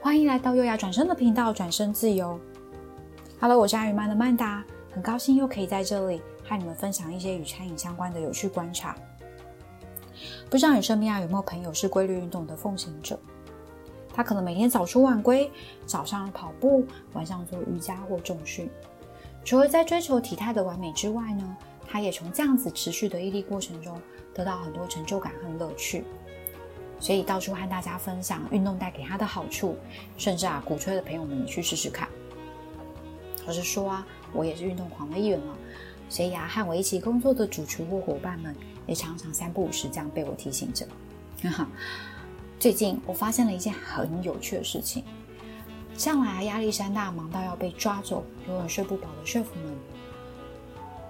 欢迎来到优雅转身的频道，转身自由。Hello，我是爱与曼的曼达，很高兴又可以在这里和你们分享一些与餐饮相关的有趣观察。不知道你身边啊有没有朋友是规律运动的奉行者？他可能每天早出晚归，早上跑步，晚上做瑜伽或重训。除了在追求体态的完美之外呢，他也从这样子持续的毅力过程中得到很多成就感和乐趣。所以到处和大家分享运动带给他的好处，甚至啊鼓吹的朋友们去试试看。老实说啊，我也是运动狂的一员了，所以啊和我一起工作的主厨或伙伴们也常常三不五时这样被我提醒着。哈哈，最近我发现了一件很有趣的事情，向来压力山大、忙到要被抓走、永远睡不饱的 chef 们，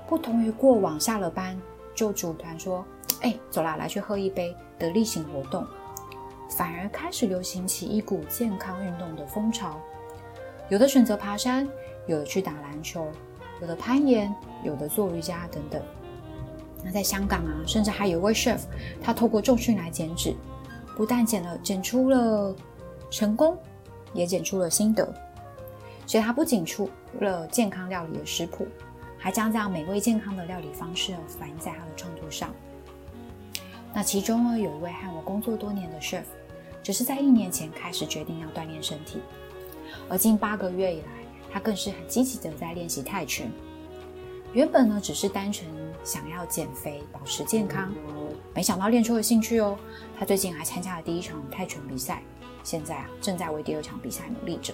不同于过往下了班就组团说：“哎，走啦，来去喝一杯”的例行活动。反而开始流行起一股健康运动的风潮，有的选择爬山，有的去打篮球，有的攀岩，有的做瑜伽等等。那在香港啊，甚至还有一位 chef，他透过重训来减脂，不但减了，减出了成功，也减出了心得。所以他不仅出了健康料理的食谱，还将这样美味健康的料理方式反映在他的创作上。那其中呢，有一位和我工作多年的 chef。只是在一年前开始决定要锻炼身体，而近八个月以来，他更是很积极的在练习泰拳。原本呢，只是单纯想要减肥、保持健康，没想到练出了兴趣哦。他最近还参加了第一场泰拳比赛，现在啊，正在为第二场比赛努力着。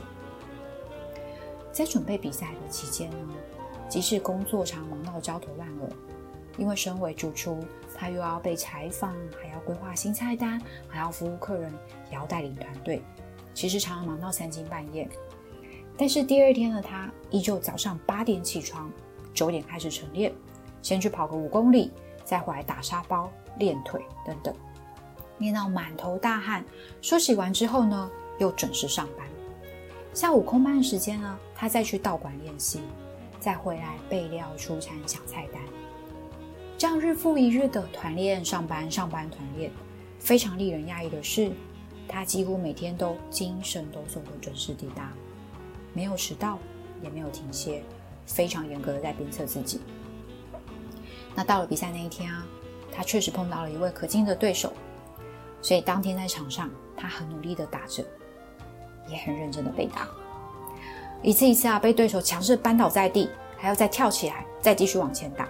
在准备比赛的期间呢，即使工作常忙到焦头烂额，因为身为主厨。他又要被采访，还要规划新菜单，还要服务客人，也要带领团队，其实常常忙到三更半夜。但是第二天的他依旧早上八点起床，九点开始晨练，先去跑个五公里，再回来打沙包、练腿等等，练到满头大汗。梳洗完之后呢，又准时上班。下午空班时间呢，他再去道馆练习，再回来备料、出餐、想菜单。这样日复一日的团练、上班、上班、团练，非常令人讶异的是，他几乎每天都精神抖擞的准时抵达，没有迟到，也没有停歇，非常严格的在鞭策自己。那到了比赛那一天啊，他确实碰到了一位可敬的对手，所以当天在场上，他很努力的打着，也很认真的被打，一次一次啊被对手强势扳倒在地，还要再跳起来，再继续往前打。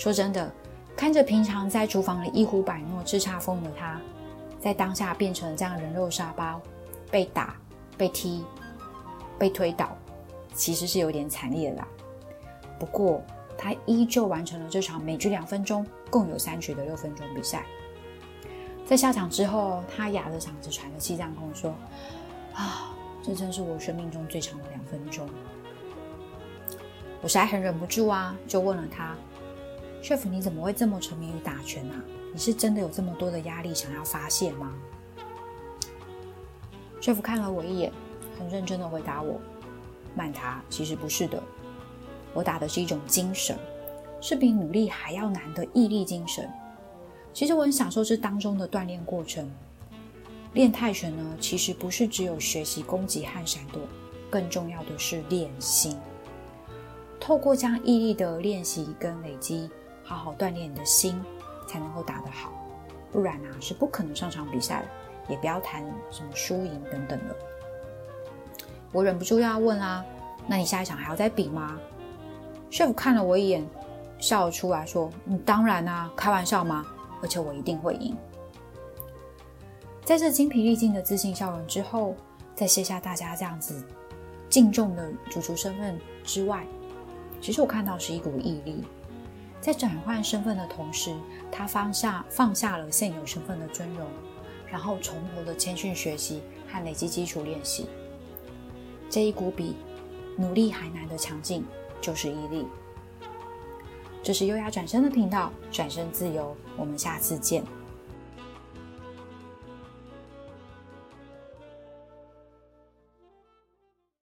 说真的，看着平常在厨房里一呼百诺、叱咤风云的他，在当下变成了这样人肉沙包，被打、被踢、被推倒，其实是有点惨烈的啦。不过，他依旧完成了这场每局两分钟、共有三局的六分钟比赛。在下场之后，他哑着嗓子喘着气这样跟我说：“啊，这真是我生命中最长的两分钟。”我实在很忍不住啊，就问了他。chef，你怎么会这么沉迷于打拳啊？你是真的有这么多的压力想要发泄吗？chef 看了我一眼，很认真的回答我：“曼达，其实不是的，我打的是一种精神，是比努力还要难的毅力精神。其实我很享受这当中的锻炼过程。练泰拳呢，其实不是只有学习攻击和闪躲，更重要的是练心。透过将毅力的练习跟累积。”好好锻炼你的心，才能够打得好，不然啊是不可能上场比赛的。也不要谈什么输赢等等的。我忍不住要问啦，那你下一场还要再比吗？chef 看了我一眼，笑了出来说：“你，当然啊，开玩笑吗？而且我一定会赢。”在这精疲力尽的自信笑容之后，在卸下大家这样子敬重的主厨身份之外，其实我看到是一股毅力。在转换身份的同时，他放下放下了现有身份的尊荣，然后从头的谦逊学习和累积基础练习。这一股比努力还难的强劲，就是毅力。这是优雅转身的频道，转身自由，我们下次见。